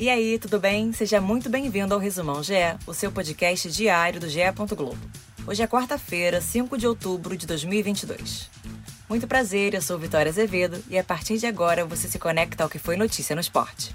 E aí, tudo bem? Seja muito bem-vindo ao Resumão GE, o seu podcast diário do GE. Globo. Hoje é quarta-feira, 5 de outubro de 2022. Muito prazer, eu sou Vitória Azevedo e a partir de agora você se conecta ao que foi notícia no esporte.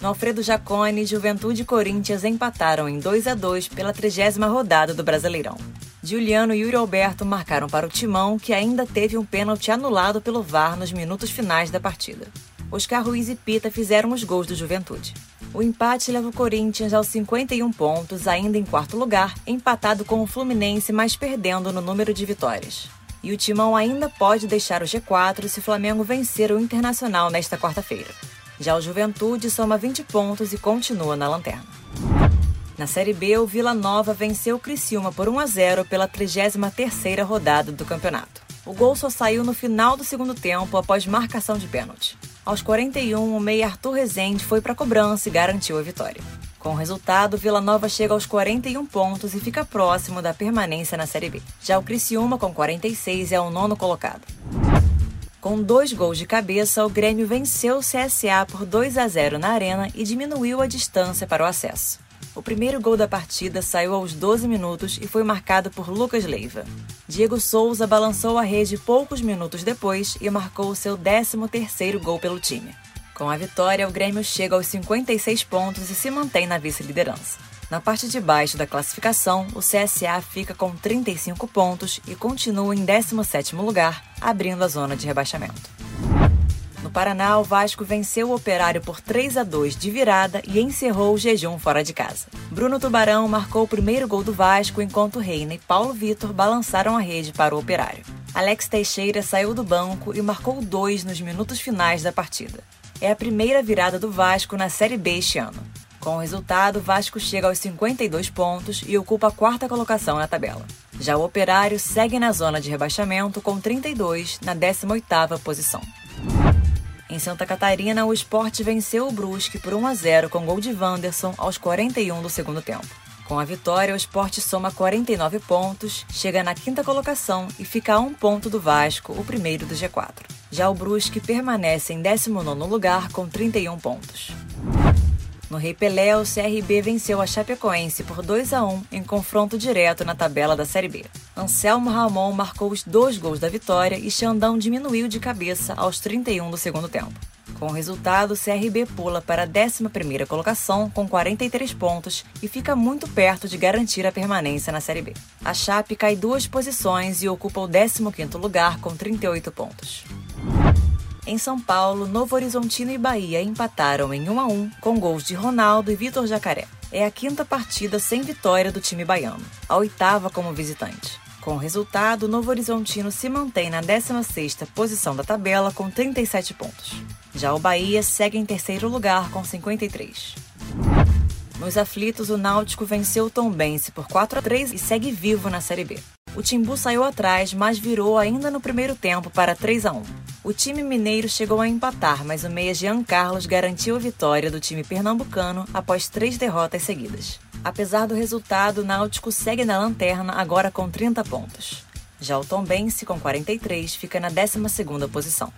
No Alfredo Jacone, Juventude e Corinthians empataram em 2 a 2 pela trigésima rodada do Brasileirão. Juliano e Yuri Alberto marcaram para o Timão, que ainda teve um pênalti anulado pelo VAR nos minutos finais da partida. Oscar Ruiz e Pita fizeram os gols do Juventude. O empate leva o Corinthians aos 51 pontos, ainda em quarto lugar, empatado com o Fluminense, mas perdendo no número de vitórias. E o Timão ainda pode deixar o G4 se o Flamengo vencer o Internacional nesta quarta-feira. Já o Juventude soma 20 pontos e continua na lanterna. Na Série B, o Vila Nova venceu o Criciúma por 1 a 0 pela 33ª rodada do campeonato. O gol só saiu no final do segundo tempo após marcação de pênalti. Aos 41, o meia Arthur Rezende foi para a cobrança e garantiu a vitória. Com o resultado, Vila Nova chega aos 41 pontos e fica próximo da permanência na Série B. Já o Criciúma, com 46, é o nono colocado. Com dois gols de cabeça, o Grêmio venceu o CSA por 2 a 0 na Arena e diminuiu a distância para o acesso. O primeiro gol da partida saiu aos 12 minutos e foi marcado por Lucas Leiva. Diego Souza balançou a rede poucos minutos depois e marcou o seu 13º gol pelo time. Com a vitória, o Grêmio chega aos 56 pontos e se mantém na vice-liderança. Na parte de baixo da classificação, o CSA fica com 35 pontos e continua em 17º lugar, abrindo a zona de rebaixamento. No Paraná, o Vasco venceu o Operário por 3 a 2 de virada e encerrou o jejum fora de casa. Bruno Tubarão marcou o primeiro gol do Vasco enquanto Reina e Paulo Vitor balançaram a rede para o Operário. Alex Teixeira saiu do banco e marcou dois nos minutos finais da partida. É a primeira virada do Vasco na Série B este ano. Com o resultado, o Vasco chega aos 52 pontos e ocupa a quarta colocação na tabela. Já o Operário segue na zona de rebaixamento com 32 na 18ª posição. Em Santa Catarina, o esporte venceu o Brusque por 1 a 0 com gol de Wanderson aos 41 do segundo tempo. Com a vitória, o esporte soma 49 pontos, chega na quinta colocação e fica a um ponto do Vasco, o primeiro do G4. Já o Brusque permanece em 19 lugar com 31 pontos. No Rei Pelé, o CRB venceu a Chapecoense por 2 a 1 em confronto direto na tabela da Série B. Anselmo Ramon marcou os dois gols da vitória e Xandão diminuiu de cabeça aos 31 do segundo tempo. Com o resultado, o CRB pula para a 11ª colocação com 43 pontos e fica muito perto de garantir a permanência na Série B. A Chape cai duas posições e ocupa o 15º lugar com 38 pontos. Em São Paulo, Novo Horizontino e Bahia empataram em 1 a 1 com gols de Ronaldo e Vitor Jacaré. É a quinta partida sem vitória do time baiano, a oitava como visitante. Com o resultado, Novo Horizontino se mantém na 16ª posição da tabela com 37 pontos. Já o Bahia segue em terceiro lugar com 53. Nos aflitos, o Náutico venceu o Tombense por 4 a 3 e segue vivo na Série B. O Timbu saiu atrás, mas virou ainda no primeiro tempo para 3 a 1. O time mineiro chegou a empatar, mas o meia Jean Carlos garantiu a vitória do time pernambucano após três derrotas seguidas. Apesar do resultado, o Náutico segue na lanterna agora com 30 pontos. Já o Tombense, com 43, fica na 12ª posição.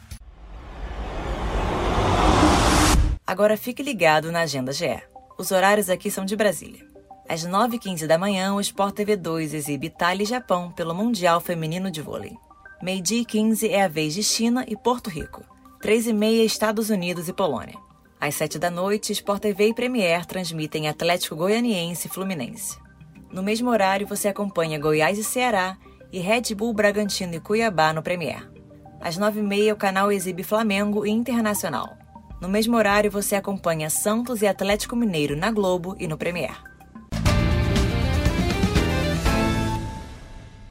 Agora fique ligado na Agenda GE. Os horários aqui são de Brasília. Às 9h15 da manhã, o Sport TV 2 exibe Itália e Japão pelo Mundial Feminino de Vôlei. Meio-dia 15 é a vez de China e Porto Rico. 3h30 Estados Unidos e Polônia. Às 7 da noite, Sport TV e Premier transmitem Atlético Goianiense e Fluminense. No mesmo horário, você acompanha Goiás e Ceará e Red Bull Bragantino e Cuiabá no Premier. Às 9h30, o canal exibe Flamengo e Internacional. No mesmo horário, você acompanha Santos e Atlético Mineiro na Globo e no Premier.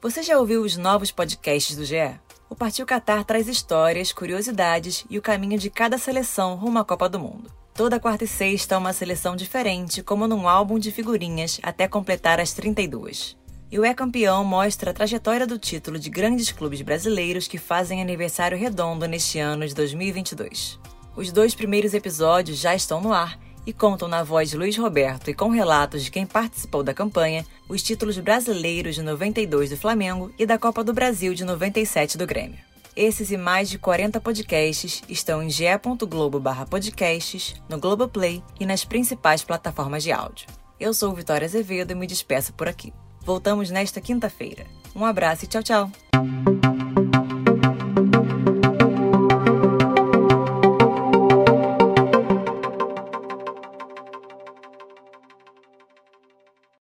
Você já ouviu os novos podcasts do GE? O Partiu Qatar traz histórias, curiosidades e o caminho de cada seleção rumo à Copa do Mundo. Toda quarta e sexta uma seleção diferente, como num álbum de figurinhas, até completar as 32. E o É Campeão mostra a trajetória do título de grandes clubes brasileiros que fazem aniversário redondo neste ano de 2022. Os dois primeiros episódios já estão no ar e contam na voz de Luiz Roberto e com relatos de quem participou da campanha os títulos brasileiros de 92 do Flamengo e da Copa do Brasil de 97 do Grêmio. Esses e mais de 40 podcasts estão em ge.globo/podcasts, no Globoplay e nas principais plataformas de áudio. Eu sou Vitória Azevedo e me despeço por aqui. Voltamos nesta quinta-feira. Um abraço e tchau, tchau!